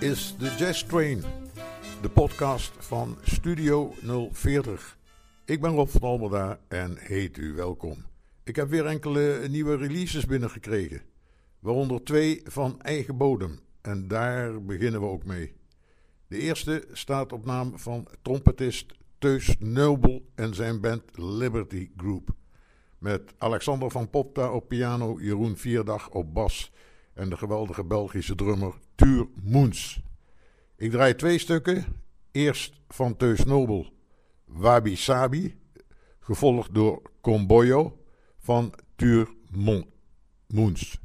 Is de Jazz Train, de podcast van Studio 040. Ik ben Rob van Almerda en heet u welkom. Ik heb weer enkele nieuwe releases binnengekregen, waaronder twee van eigen bodem. En daar beginnen we ook mee. De eerste staat op naam van trompetist Teus Nobel en zijn band Liberty Group. Met Alexander van Popta op piano, Jeroen Vierdag op bas en de geweldige Belgische drummer Tuur Moens. Ik draai twee stukken. Eerst van Teus Nobel, Wabi Sabi, gevolgd door Comboyo van Tuur Moens.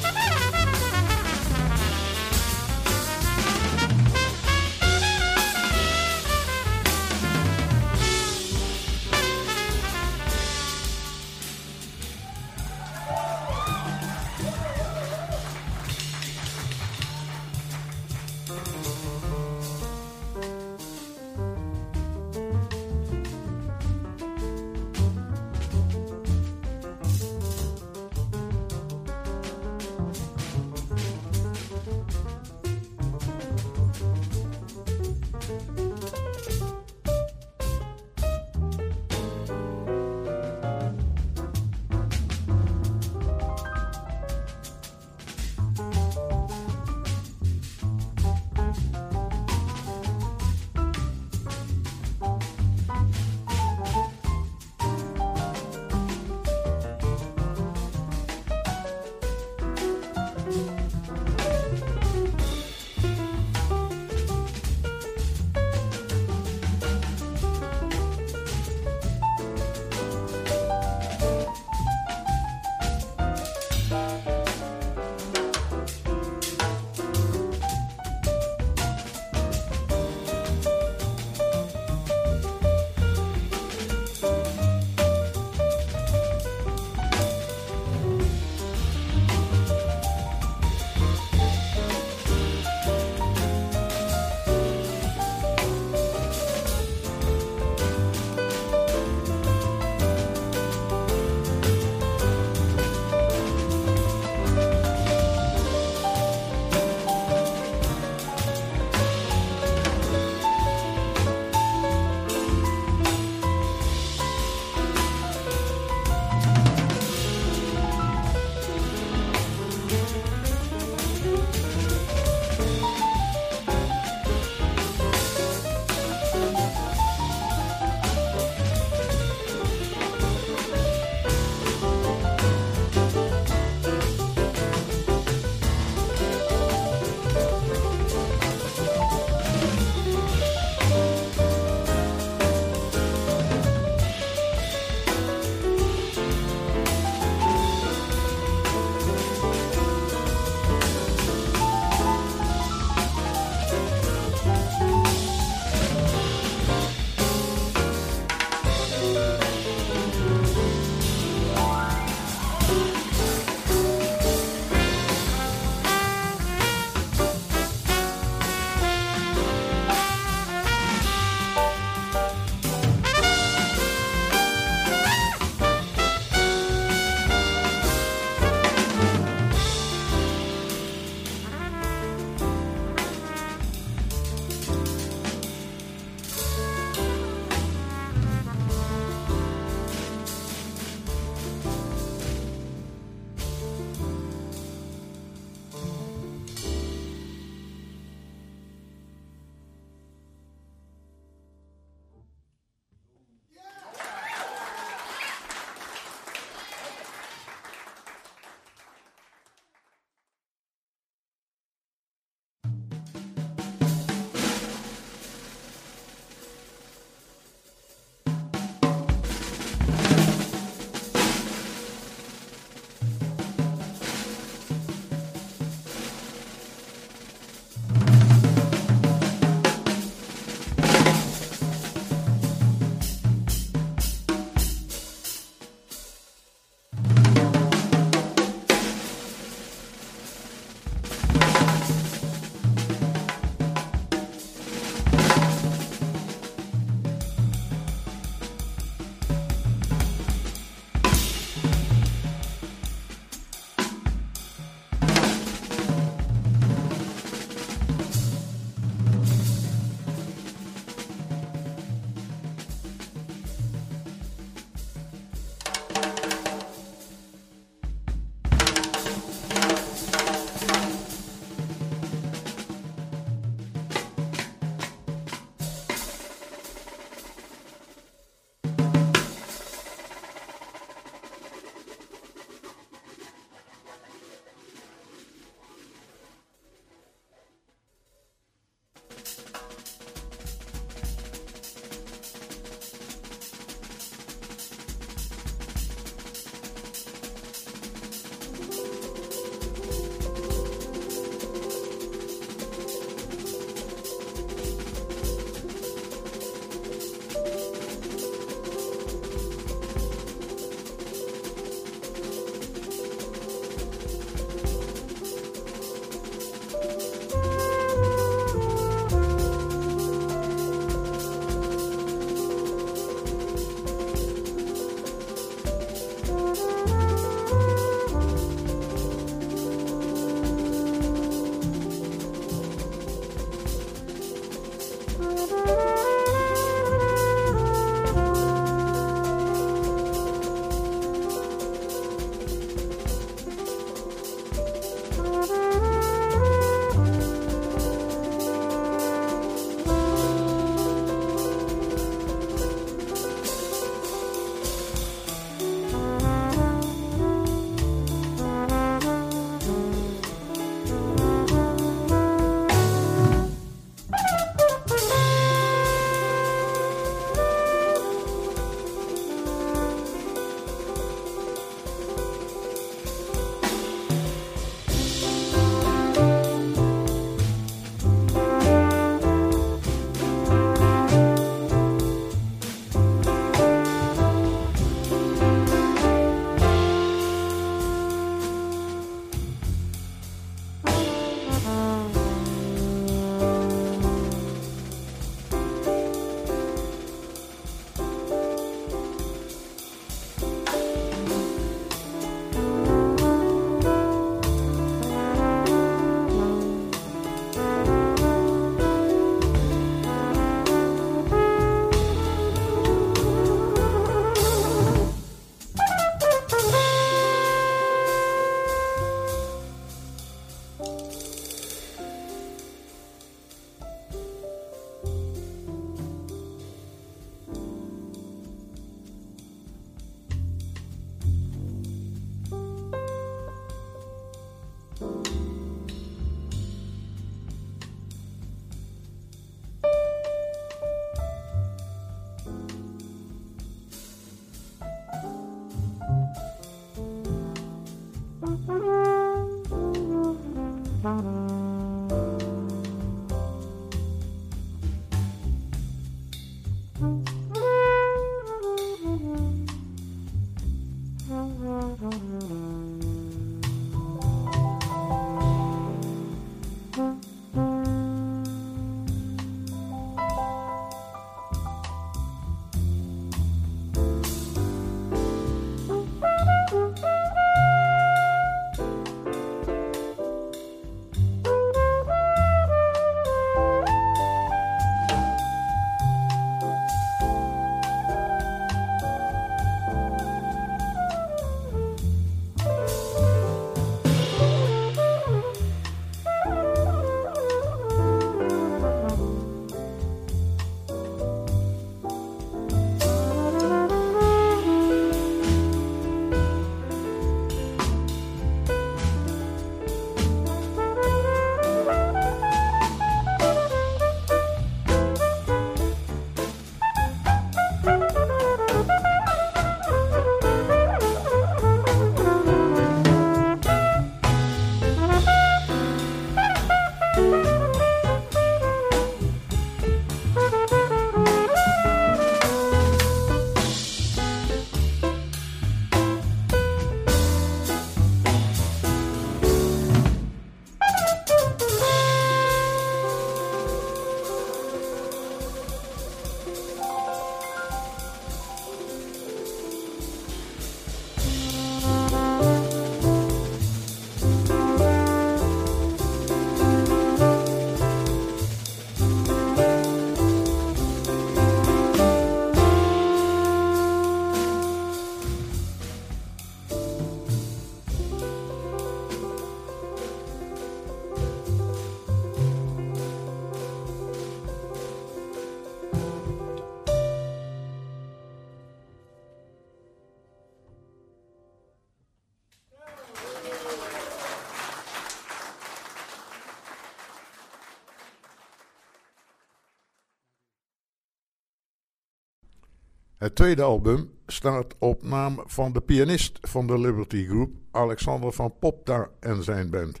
Het tweede album staat op naam van de pianist van de Liberty Group, Alexander van Popta en zijn band.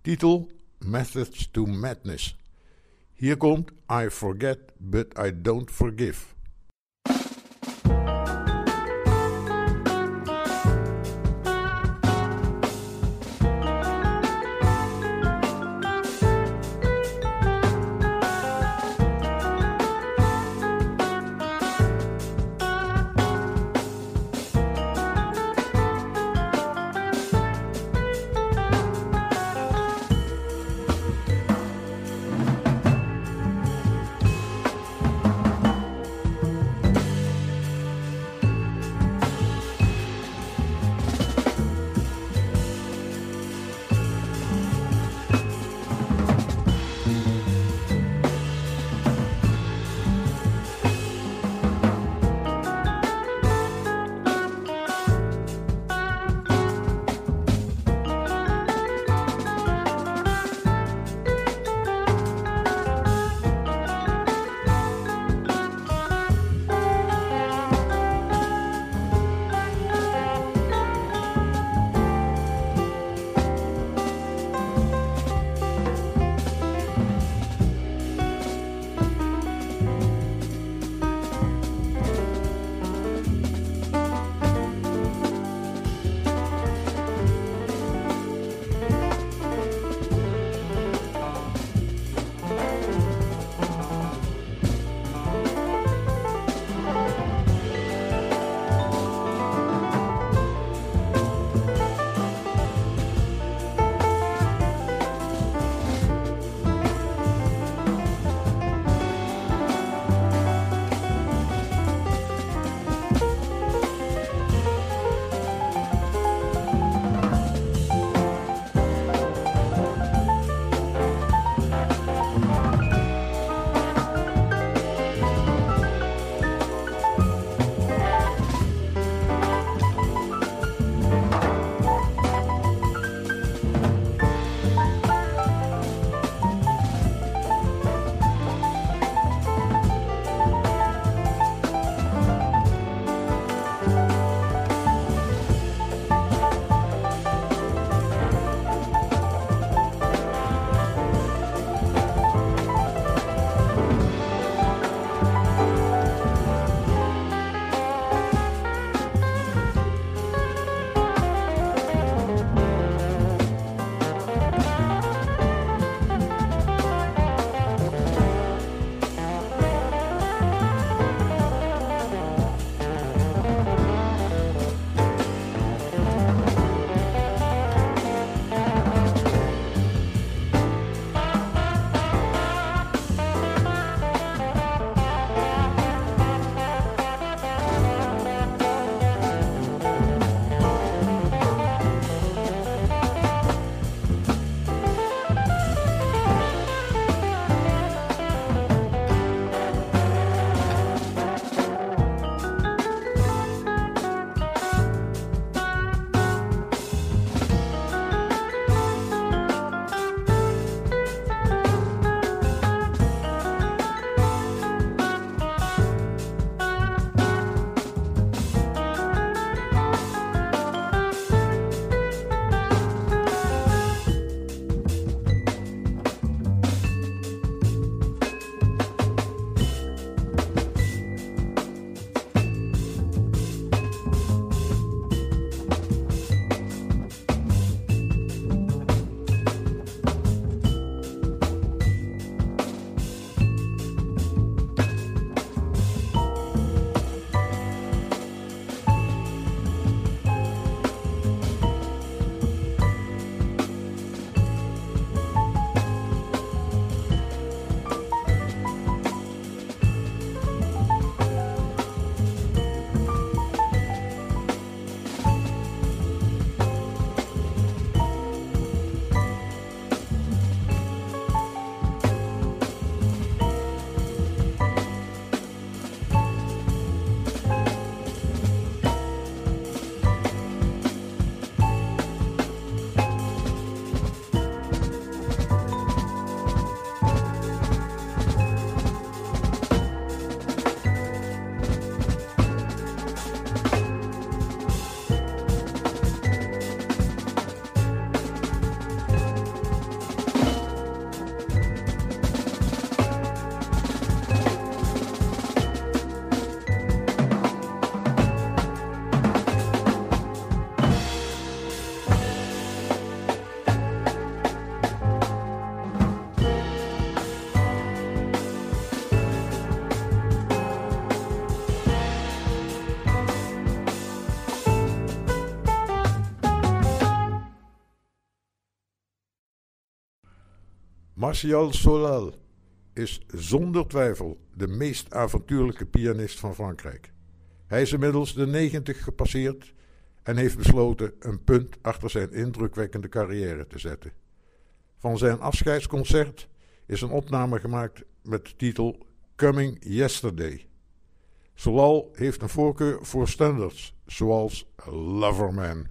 Titel Methods to Madness. Hier komt I Forget But I Don't Forgive. Martial Solal is zonder twijfel de meest avontuurlijke pianist van Frankrijk. Hij is inmiddels de 90 gepasseerd en heeft besloten een punt achter zijn indrukwekkende carrière te zetten. Van zijn afscheidsconcert is een opname gemaakt met de titel Coming Yesterday. Solal heeft een voorkeur voor standards, zoals Loverman.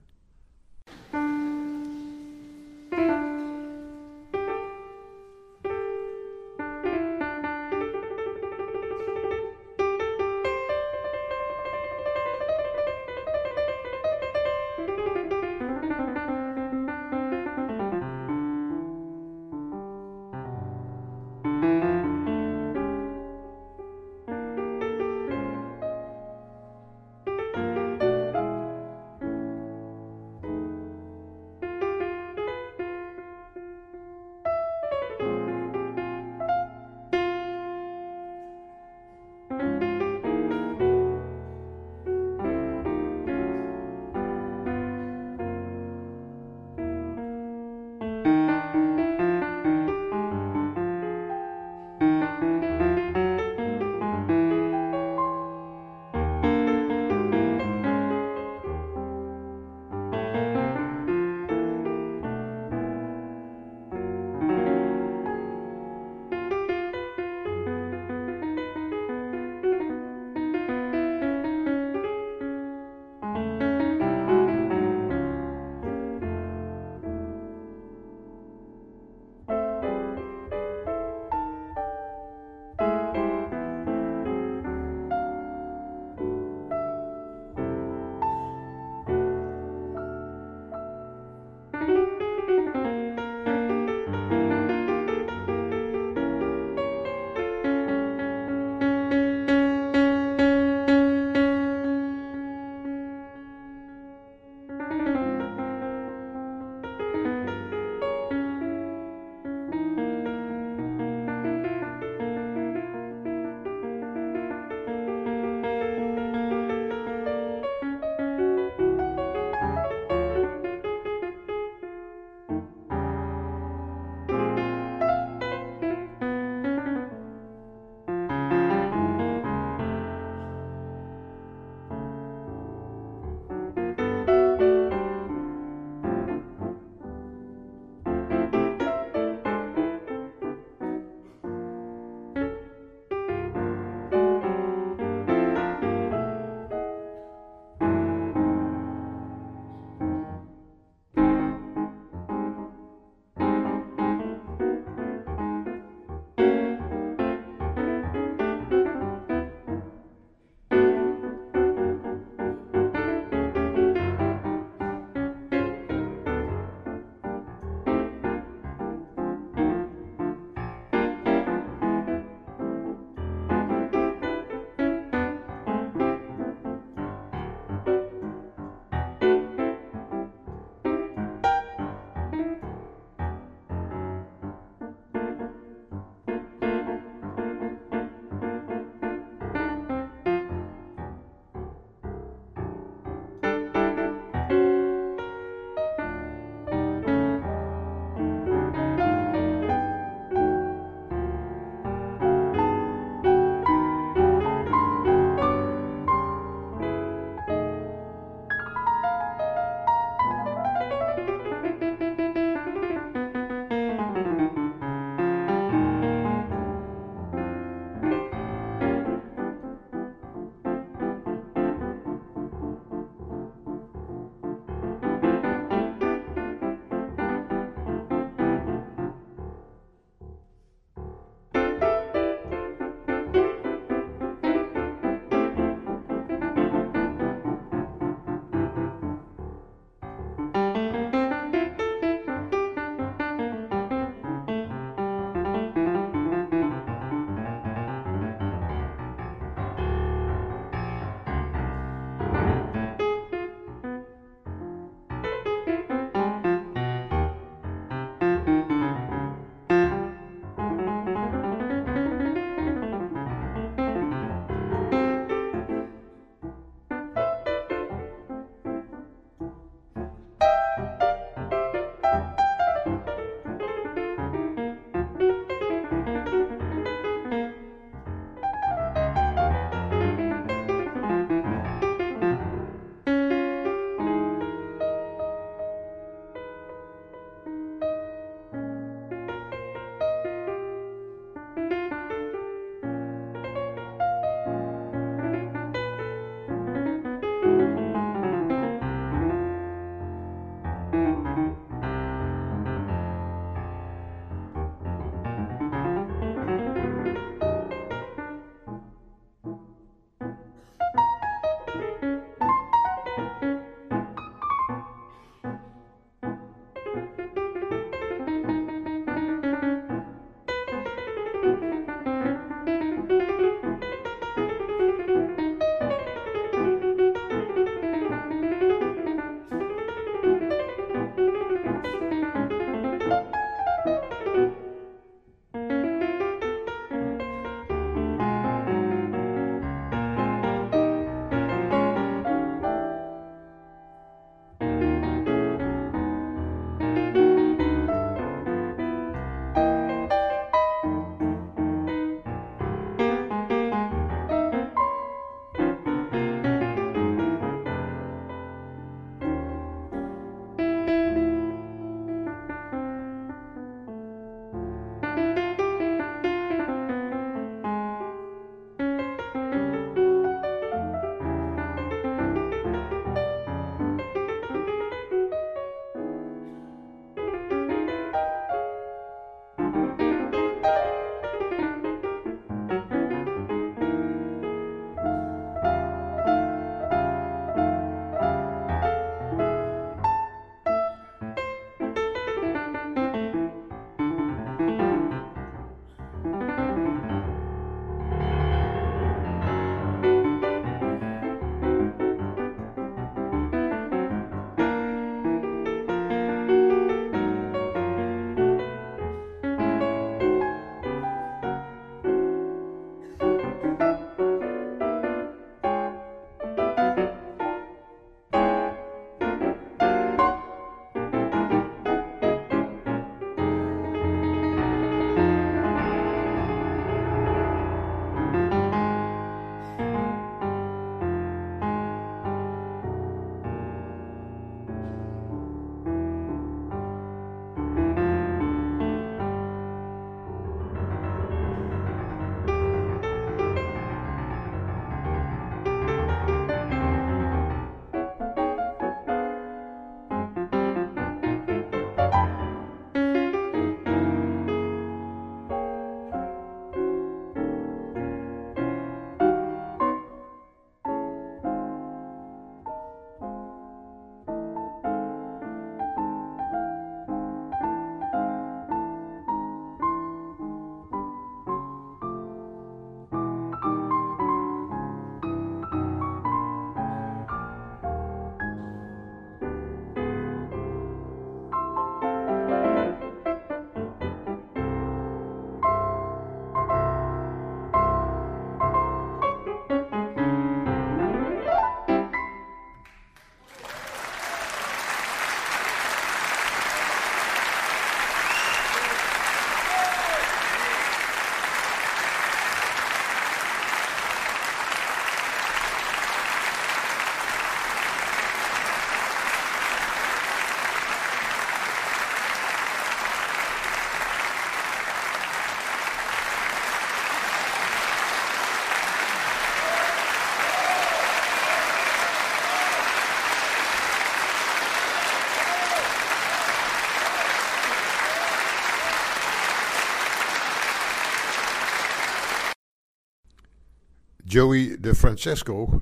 Joey DeFrancesco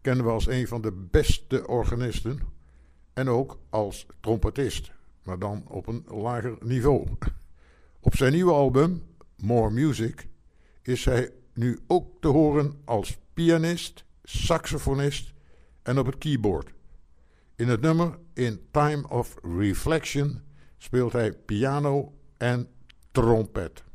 kennen we als een van de beste organisten en ook als trompetist, maar dan op een lager niveau. Op zijn nieuwe album, More Music, is hij nu ook te horen als pianist, saxofonist en op het keyboard. In het nummer In Time of Reflection speelt hij piano en trompet.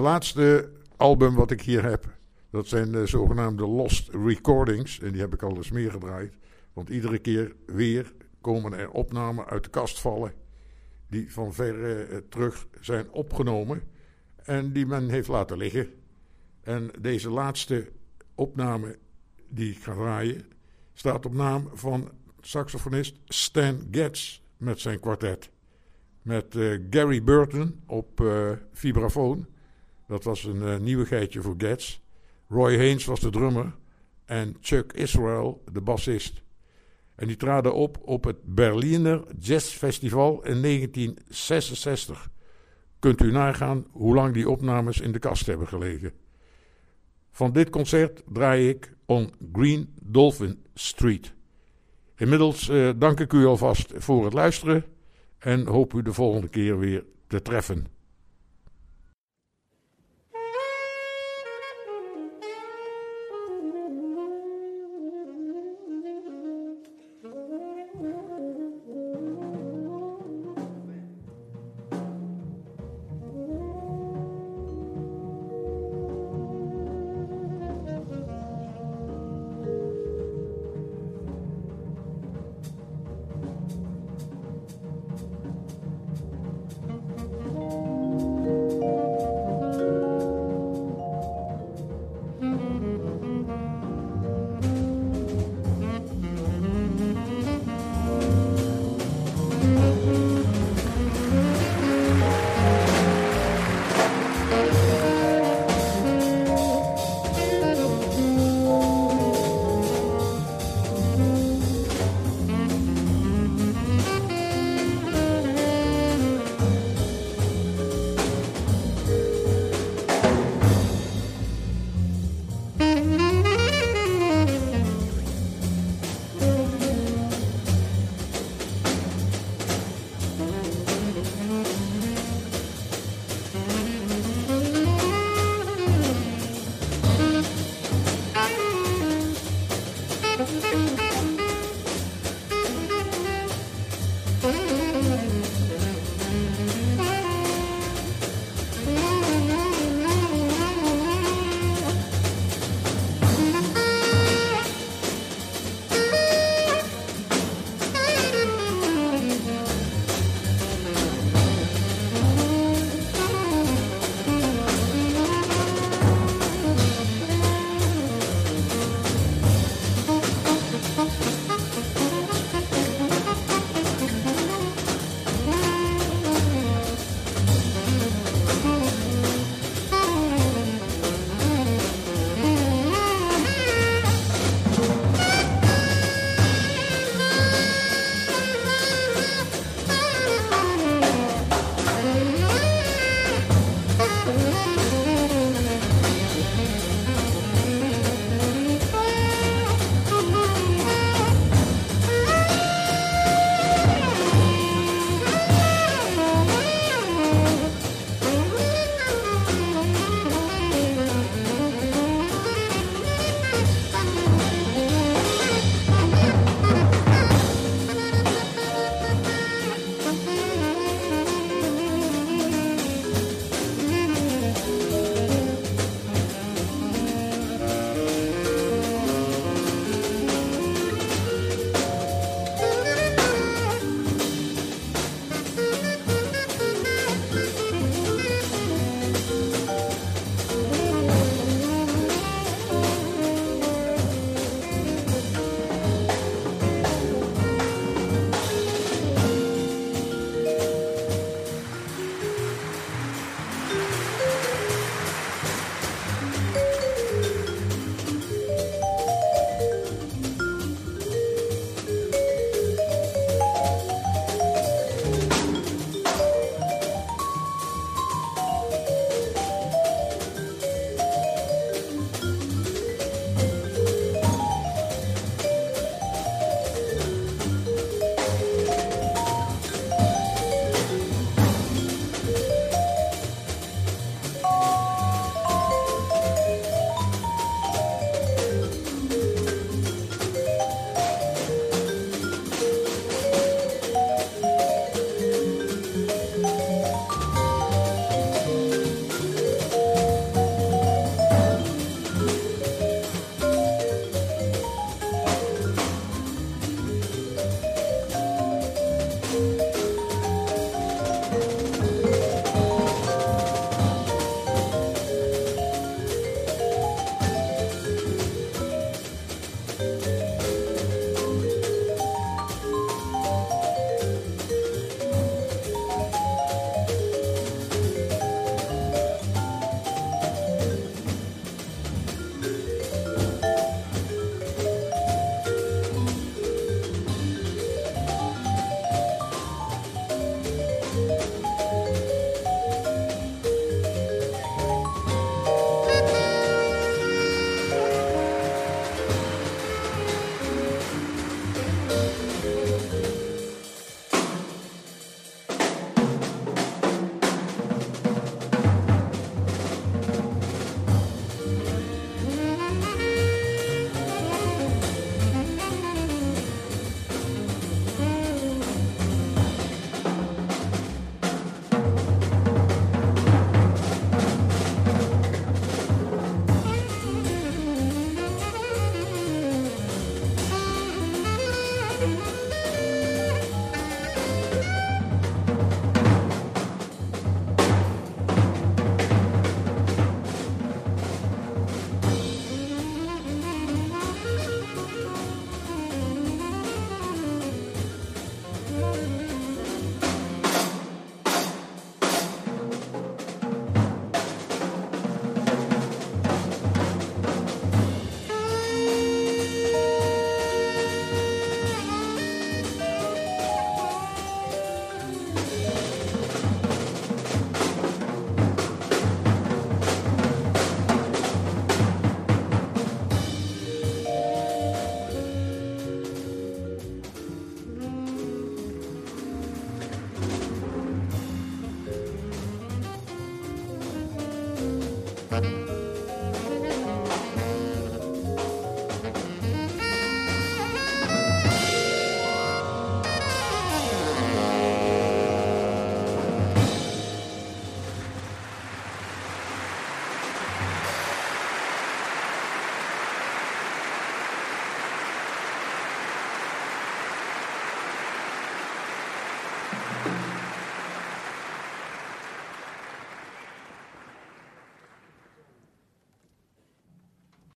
De laatste album wat ik hier heb, dat zijn de zogenaamde Lost Recordings. En die heb ik al eens meer gedraaid. Want iedere keer weer komen er opnamen uit de kast vallen. Die van ver eh, terug zijn opgenomen. En die men heeft laten liggen. En deze laatste opname die ik ga draaien, staat op naam van saxofonist Stan Getz met zijn kwartet. Met uh, Gary Burton op uh, vibrafoon. Dat was een uh, nieuwigheidje voor Getz. Roy Haynes was de drummer. En Chuck Israel de bassist. En die traden op op het Berliner Jazz Festival in 1966. Kunt u nagaan hoe lang die opnames in de kast hebben gelegen. Van dit concert draai ik On Green Dolphin Street. Inmiddels uh, dank ik u alvast voor het luisteren en hoop u de volgende keer weer te treffen.